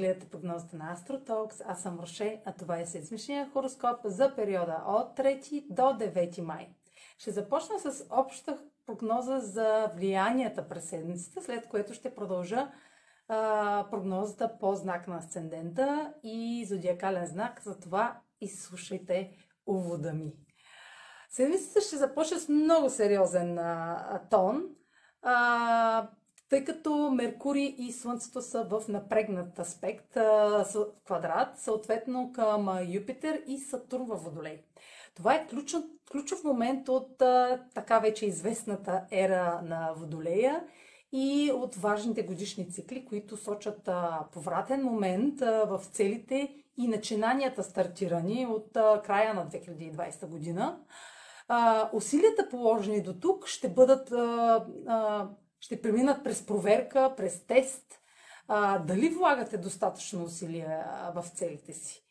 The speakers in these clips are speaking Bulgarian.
гледате прогнозата на AstroTalks. Аз съм Роше, а това е седмичния хороскоп за периода от 3 до 9 май. Ще започна с обща прогноза за влиянията през седмицата, след което ще продължа а, прогнозата по знак на асцендента и зодиакален знак. Затова изслушайте увода ми. Седмицата ще започне с много сериозен а, тон. А, тъй като Меркурий и Слънцето са в напрегнат аспект, квадрат, съответно към Юпитер и Сатурн във Водолей. Това е ключов, ключов момент от така вече известната ера на Водолея и от важните годишни цикли, които сочат повратен момент в целите и начинанията стартирани от края на 2020 година. Усилията положени до тук ще бъдат ще преминат през проверка, през тест, а, дали влагате достатъчно усилия в целите си.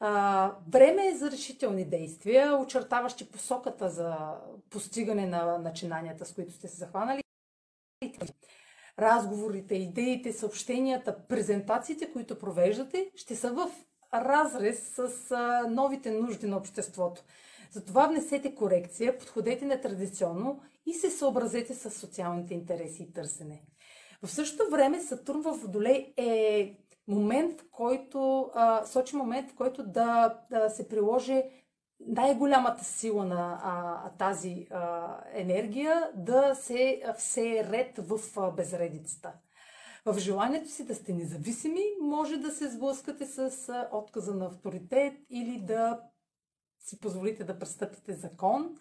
А, време е за решителни действия, очертаващи посоката за постигане на начинанията, с които сте се захванали. Разговорите, идеите, съобщенията, презентациите, които провеждате, ще са в разрез с а, новите нужди на обществото. Затова внесете корекция, подходете нетрадиционно и се съобразете с социалните интереси и търсене. В същото време Сатурн в Водолей е момент, в който а, сочи момент, в който да, да се приложи най-голямата сила на а, тази а, енергия да се все ред в а, безредицата. В желанието си да сте независими, може да се сблъскате с а, отказа на авторитет или да си позволите да престъпите закон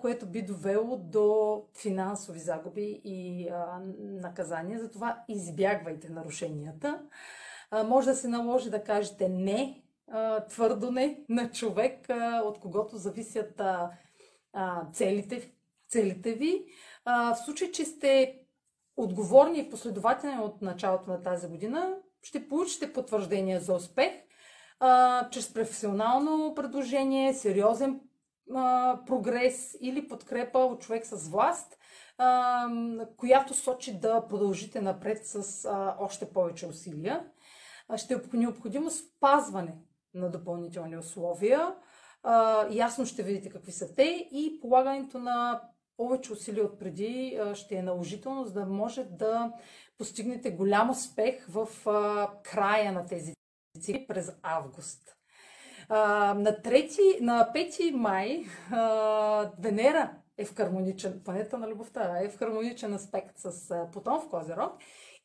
което би довело до финансови загуби и наказания. Затова избягвайте нарушенията. Може да се наложи да кажете не, твърдо не на човек, от когото зависят целите, целите ви. В случай, че сте отговорни и последователни от началото на тази година, ще получите потвърждение за успех чрез професионално предложение, сериозен прогрес или подкрепа от човек с власт, която сочи да продължите напред с още повече усилия. Ще е необходимо спазване на допълнителни условия. Ясно ще видите какви са те и полагането на повече усилия от преди ще е наложително, за да може да постигнете голям успех в края на тези цикли през август. На, 3, на 5 май а, Венера е в хармоничен, планета на любовта, е в хармоничен аспект с Плутон в Козерог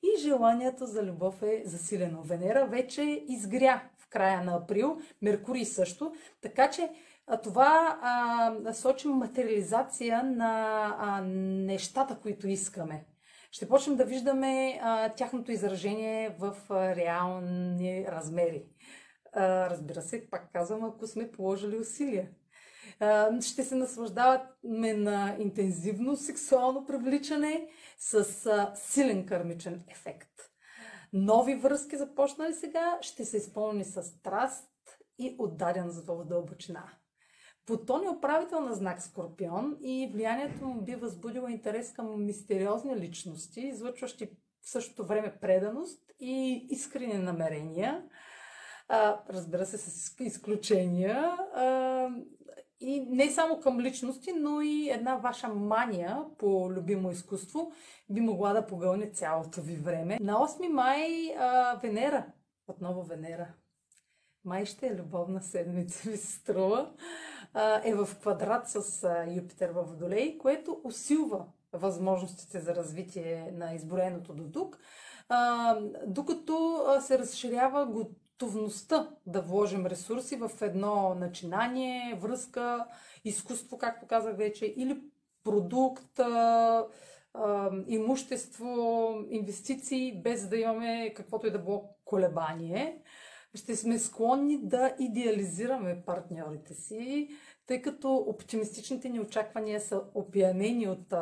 и желанието за любов е засилено. Венера вече изгря в края на април, Меркурий също, така че а, това а, сочи материализация на а, нещата, които искаме. Ще почнем да виждаме а, тяхното изражение в а, реални размери. Разбира се, пак казвам, ако сме положили усилия. Ще се наслаждаваме на интензивно сексуално привличане с силен кърмичен ефект. Нови връзки, започнали сега, ще се изпълни с страст и отдаден за дълбочина. Плутон е управител на знак Скорпион и влиянието му би възбудило интерес към мистериозни личности, излъчващи в същото време преданост и искрени намерения а, разбира се, с изключения. А, и не само към личности, но и една ваша мания по любимо изкуство би могла да погълне цялото ви време. На 8 май а, Венера, отново Венера, май ще е любовна седмица, ви се струва, а, е в квадрат с а, Юпитер в Водолей, което усилва възможностите за развитие на изброеното до тук, а, докато се разширява готовността да вложим ресурси в едно начинание, връзка, изкуство, както казах вече, или продукт, имущество, инвестиции, без да имаме каквото и да било колебание. Ще сме склонни да идеализираме партньорите си, тъй като оптимистичните ни очаквания са опиянени от,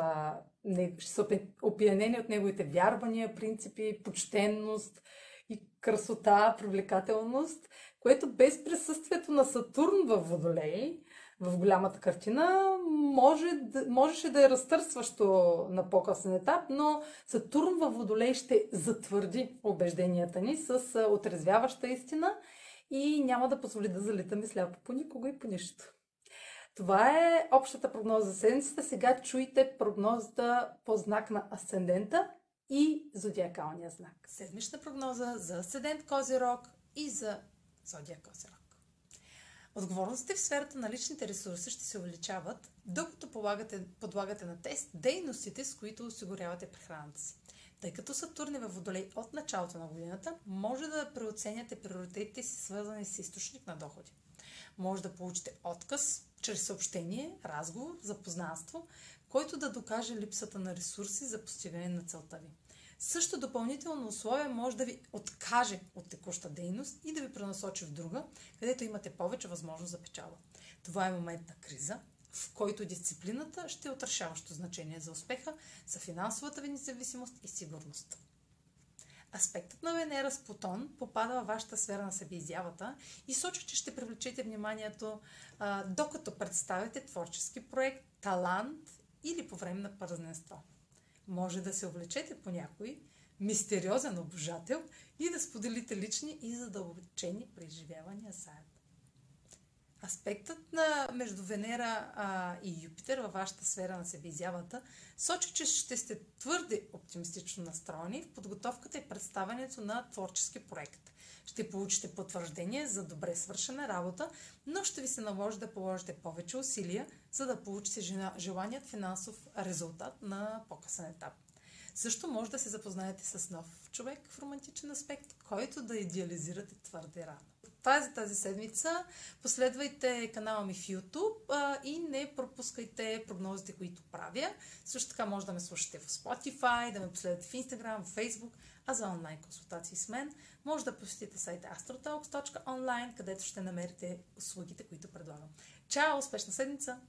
са опиянени от неговите вярвания, принципи, почтенност – и красота, привлекателност, което без присъствието на Сатурн в Водолей в голямата картина, може, можеше да е разтърсващо на по-късен етап, но Сатурн във Водолей ще затвърди убежденията ни с отрезвяваща истина и няма да позволи да залитаме сляпо по никого и по нищо. Това е общата прогноза за седмицата. Сега чуйте прогнозата по знак на асцендента и зодиакалния знак. Седмична прогноза за асцендент Козирог и за зодия Козирог. Отговорностите в сферата на личните ресурси ще се увеличават, докато полагате, подлагате на тест дейностите, с които осигурявате прехраната си. Тъй като Сатурн е във Водолей от началото на годината, може да преоценяте приоритетите си, свързани с източник на доходи. Може да получите отказ чрез съобщение, разговор, запознанство, който да докаже липсата на ресурси за постигане на целта ви. Също допълнително условие може да ви откаже от текуща дейност и да ви пренасочи в друга, където имате повече възможност за печала. Това е момент на криза, в който дисциплината ще е отрешаващо значение за успеха, за финансовата ви независимост и сигурност. Аспектът на Венера с Плутон попада във вашата сфера на себеизявата и сочи, че ще привлечете вниманието а, докато представите творчески проект, талант или по време на празненство. Може да се увлечете по някой мистериозен обожател и да споделите лични и задълбочени преживявания заедно. Аспектът на между Венера а, и Юпитер във вашата сфера на себеизявата сочи, че ще сте твърде оптимистично настроени в подготовката и представянето на творчески проект. Ще получите потвърждение за добре свършена работа, но ще ви се наложи да положите повече усилия, за да получите желаният финансов резултат на по-късен етап. Също може да се запознаете с нов човек в романтичен аспект, който да идеализирате твърде рано. Това е за тази седмица. Последвайте канала ми в YouTube а, и не пропускайте прогнозите, които правя. Също така може да ме слушате в Spotify, да ме последвате в Instagram, в Facebook, а за онлайн консултации с мен може да посетите сайта astrotalks.online, където ще намерите услугите, които предлагам. Чао! Успешна седмица!